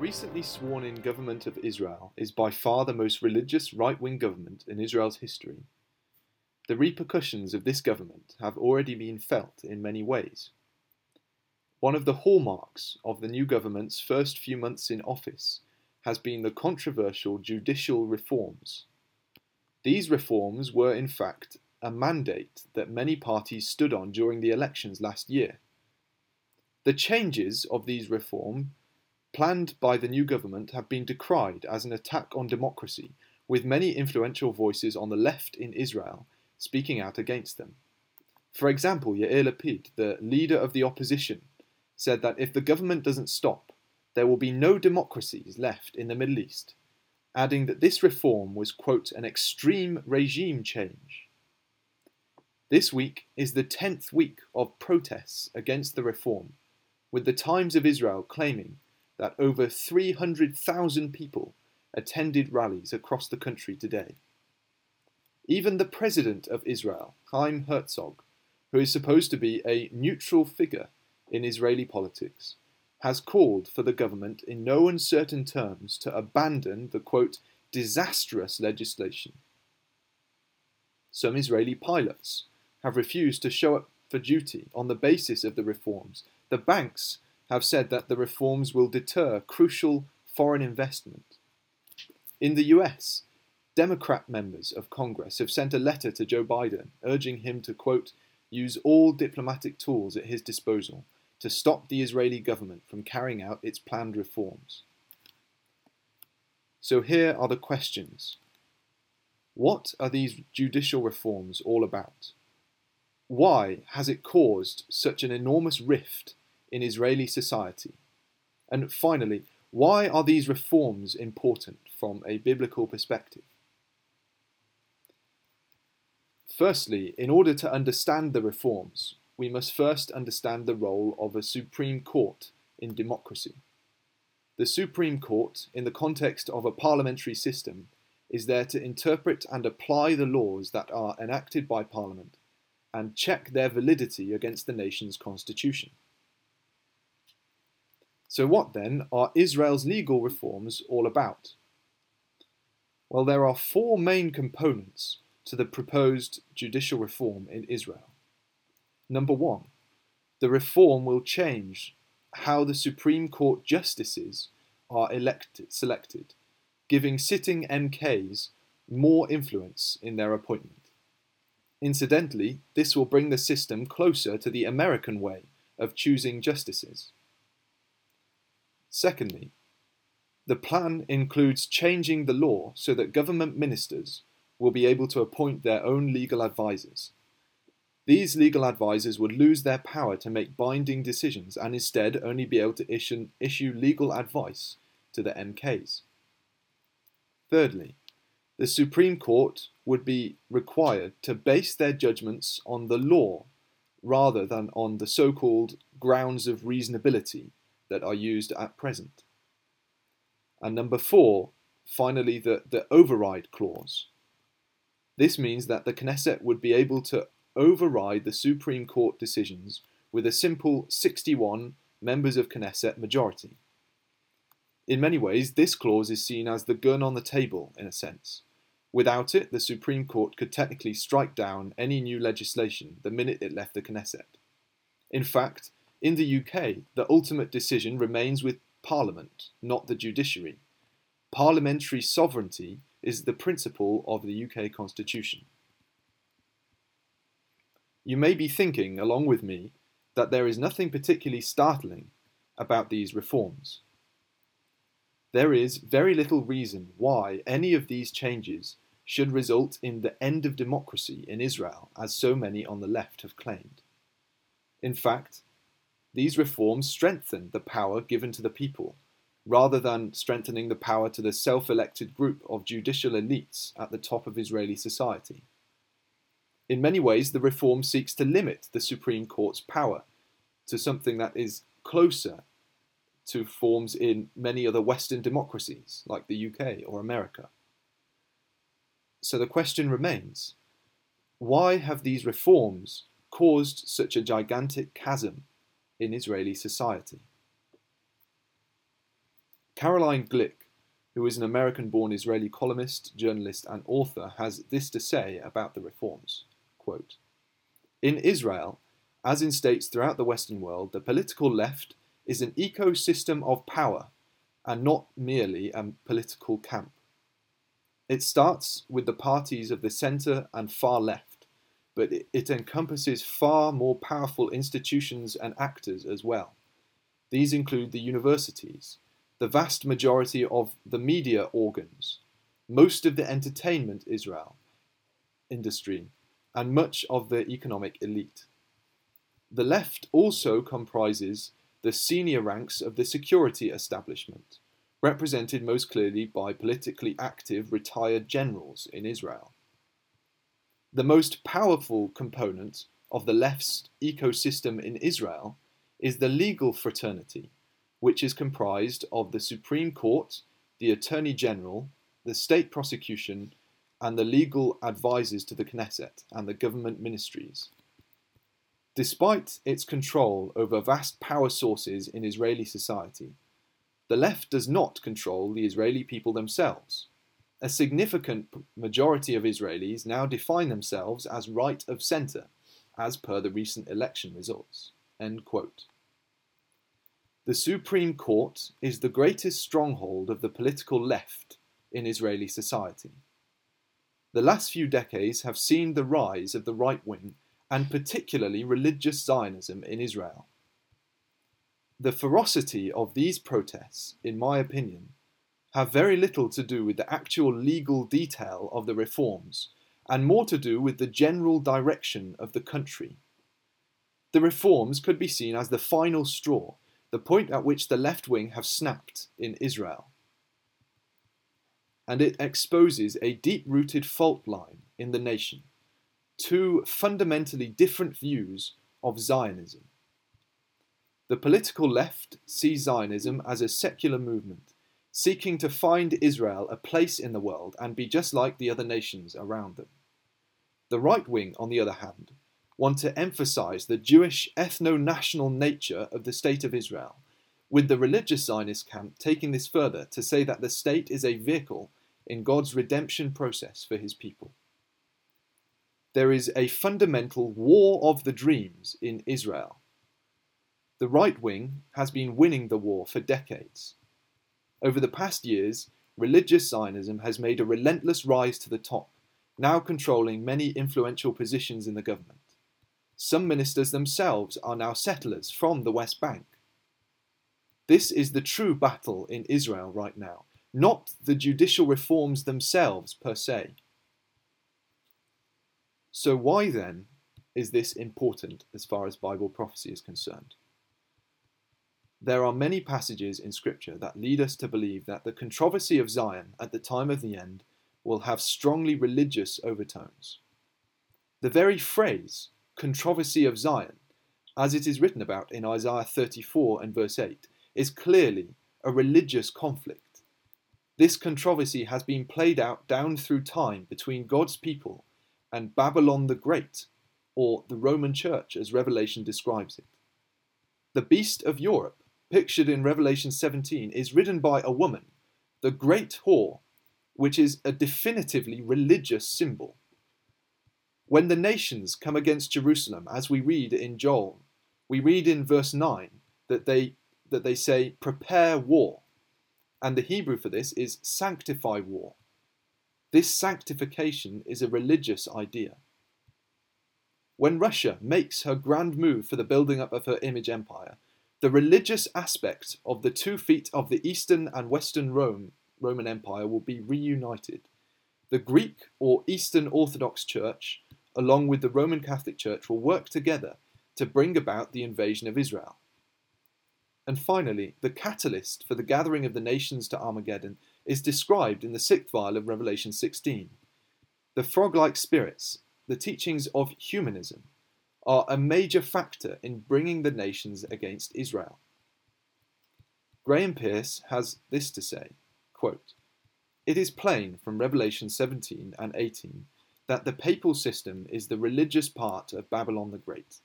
recently sworn in government of Israel is by far the most religious right wing government in Israel's history. The repercussions of this government have already been felt in many ways. One of the hallmarks of the new government's first few months in office has been the controversial judicial reforms. These reforms were, in fact, a mandate that many parties stood on during the elections last year. The changes of these reforms planned by the new government have been decried as an attack on democracy, with many influential voices on the left in Israel speaking out against them. For example, Yair Lapid, the leader of the opposition, said that if the government doesn't stop, there will be no democracies left in the Middle East, adding that this reform was, quote, an extreme regime change. This week is the 10th week of protests against the reform, with the Times of Israel claiming that over 300,000 people attended rallies across the country today. Even the President of Israel, Chaim Herzog, who is supposed to be a neutral figure in Israeli politics, has called for the government in no uncertain terms to abandon the quote, disastrous legislation. Some Israeli pilots have refused to show up for duty on the basis of the reforms. The banks have said that the reforms will deter crucial foreign investment. In the US, Democrat members of Congress have sent a letter to Joe Biden urging him to, quote, use all diplomatic tools at his disposal to stop the Israeli government from carrying out its planned reforms. So here are the questions. What are these judicial reforms all about? Why has it caused such an enormous rift in Israeli society? And finally, why are these reforms important from a biblical perspective? Firstly, in order to understand the reforms, we must first understand the role of a Supreme Court in democracy. The Supreme Court, in the context of a parliamentary system, is there to interpret and apply the laws that are enacted by Parliament and check their validity against the nation's constitution. So, what then are Israel's legal reforms all about? Well, there are four main components to the proposed judicial reform in Israel. Number one, the reform will change how the Supreme Court justices are elected, selected, giving sitting MKs more influence in their appointment. Incidentally, this will bring the system closer to the American way of choosing justices. Secondly, the plan includes changing the law so that government ministers will be able to appoint their own legal advisers. These legal advisers would lose their power to make binding decisions and instead only be able to issue, legal advice to the MKs. Thirdly, the Supreme Court would be required to base their judgments on the law rather than on the so called grounds of reasonability that are used at present. And number four, finally, the, the override clause. This means that the Knesset would be able to override the Supreme Court decisions with a simple 61 members of Knesset majority. In many ways, this clause is seen as the gun on the table, in a sense. Without it, the Supreme Court could technically strike down any new legislation the minute it left the Knesset. In fact, in the UK, the ultimate decision remains with Parliament, not the judiciary. Parliamentary sovereignty is the principle of the UK Constitution. You may be thinking, along with me, that there is nothing particularly startling about these reforms. There is very little reason why any of these changes should result in the end of democracy in Israel, as so many on the left have claimed. In fact, these reforms strengthen the power given to the people, rather than strengthening the power to the self elected group of judicial elites at the top of Israeli society. In many ways, the reform seeks to limit the Supreme Court's power to something that is closer to forms in many other Western democracies, like the UK or America. So the question remains why have these reforms caused such a gigantic chasm in Israeli society. Caroline Glick, who is an American born Israeli columnist, journalist, and author, has this to say about the reforms Quote, In Israel, as in states throughout the Western world, the political left is an ecosystem of power and not merely a political camp. It starts with the parties of the centre and far left, but it, encompasses far more powerful institutions and actors as well. These include the universities, the vast majority of the media organs, most of the entertainment Israel industry, and much of the economic elite. The left also comprises the senior ranks of the security establishment, represented most clearly by politically active retired generals in Israel. The most powerful component of the left's ecosystem in Israel is the legal fraternity, which is comprised of the Supreme Court, the Attorney General, the state prosecution, and the legal advisors to the Knesset and the government ministries. Despite its control over vast power sources in Israeli society, the left does not control the Israeli people themselves. A significant majority of Israelis now define themselves as right of centre, as per the recent election results. The Supreme Court is the greatest stronghold of the political left in Israeli society. The last few decades have seen the rise of the right wing and particularly religious Zionism in Israel. The ferocity of these protests, in my opinion, have very little to do with the actual legal detail of the reforms and more to do with the general direction of the country. The reforms could be seen as the final straw, the point at which the left wing have snapped in Israel. And it exposes a deep rooted fault line in the nation, two fundamentally different views of Zionism. The political left sees Zionism as a secular movement, seeking to find Israel a place in the world and be just like the other nations around them. The right wing, on the other hand, want to emphasize the Jewish ethno national nature of the State of Israel, with the religious Zionist camp taking this further to say that the state is a vehicle in God's redemption process for his people. There is a fundamental war of the dreams in Israel the right wing has been winning the war for decades. Over the past years, religious Zionism has made a relentless rise to the top, now controlling many influential positions in the government. Some ministers themselves are now settlers from the West Bank. This is the true battle in Israel right now, not the judicial reforms themselves per se. So, why then is this important as far as Bible prophecy is concerned? There are many passages in Scripture that lead us to believe that the controversy of Zion at the time of the end will have strongly religious overtones. The very phrase, controversy of Zion, as it is written about in Isaiah 34 and verse 8, is clearly a religious conflict. This controversy has been played out down through time between God's people and Babylon the Great, or the Roman Church as Revelation describes it. The beast of Europe pictured in Revelation 17 is ridden by a woman, the great whore, which is a definitively religious symbol. When the nations come against Jerusalem, as we read in Joel, we read in verse 9 that they, that they say, prepare war. And the Hebrew for this is sanctify war. This sanctification is a religious idea. When Russia makes her grand move for the building up of her image empire, the religious aspect of the two feet of the Eastern and Western Rome, Roman Empire will be reunited. The Greek or Eastern Orthodox Church, along with the Roman Catholic Church, will work together to bring about the invasion of Israel. And finally, the catalyst for the gathering of the nations to Armageddon is described in the sixth vial of Revelation 16. The frog like spirits, the teachings of humanism, are a major factor in bringing the nations against Israel. Graham Pearce has this to say quote, It is plain from Revelation 17 and 18 that the papal system is the religious part of Babylon the Great.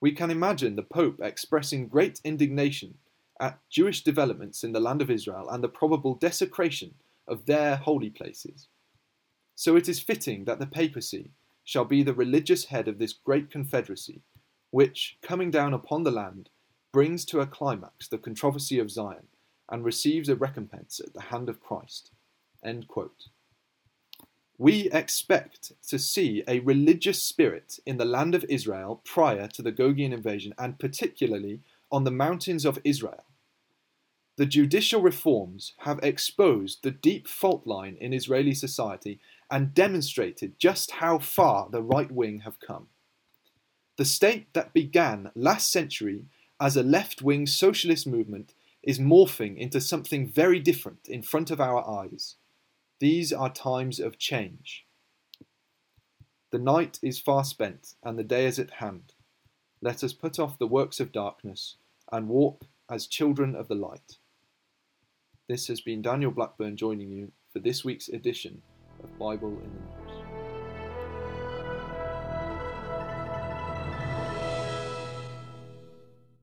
We can imagine the Pope expressing great indignation at Jewish developments in the land of Israel and the probable desecration of their holy places. So it is fitting that the papacy shall be the religious head of this great confederacy, which, coming down upon the land, brings to a climax the controversy of Zion and receives a recompense at the hand of Christ. We expect to see a religious spirit in the land of Israel prior to the Gogian invasion, and particularly on the mountains of Israel. The judicial reforms have exposed the deep fault line in Israeli society and demonstrated just how far the right wing have come. The state that began last century as a left wing socialist movement is morphing into something very different in front of our eyes. These are times of change. The night is far spent, and the day is at hand. Let us put off the works of darkness and walk as children of the light. This has been Daniel Blackburn joining you for this week's edition of Bible in the.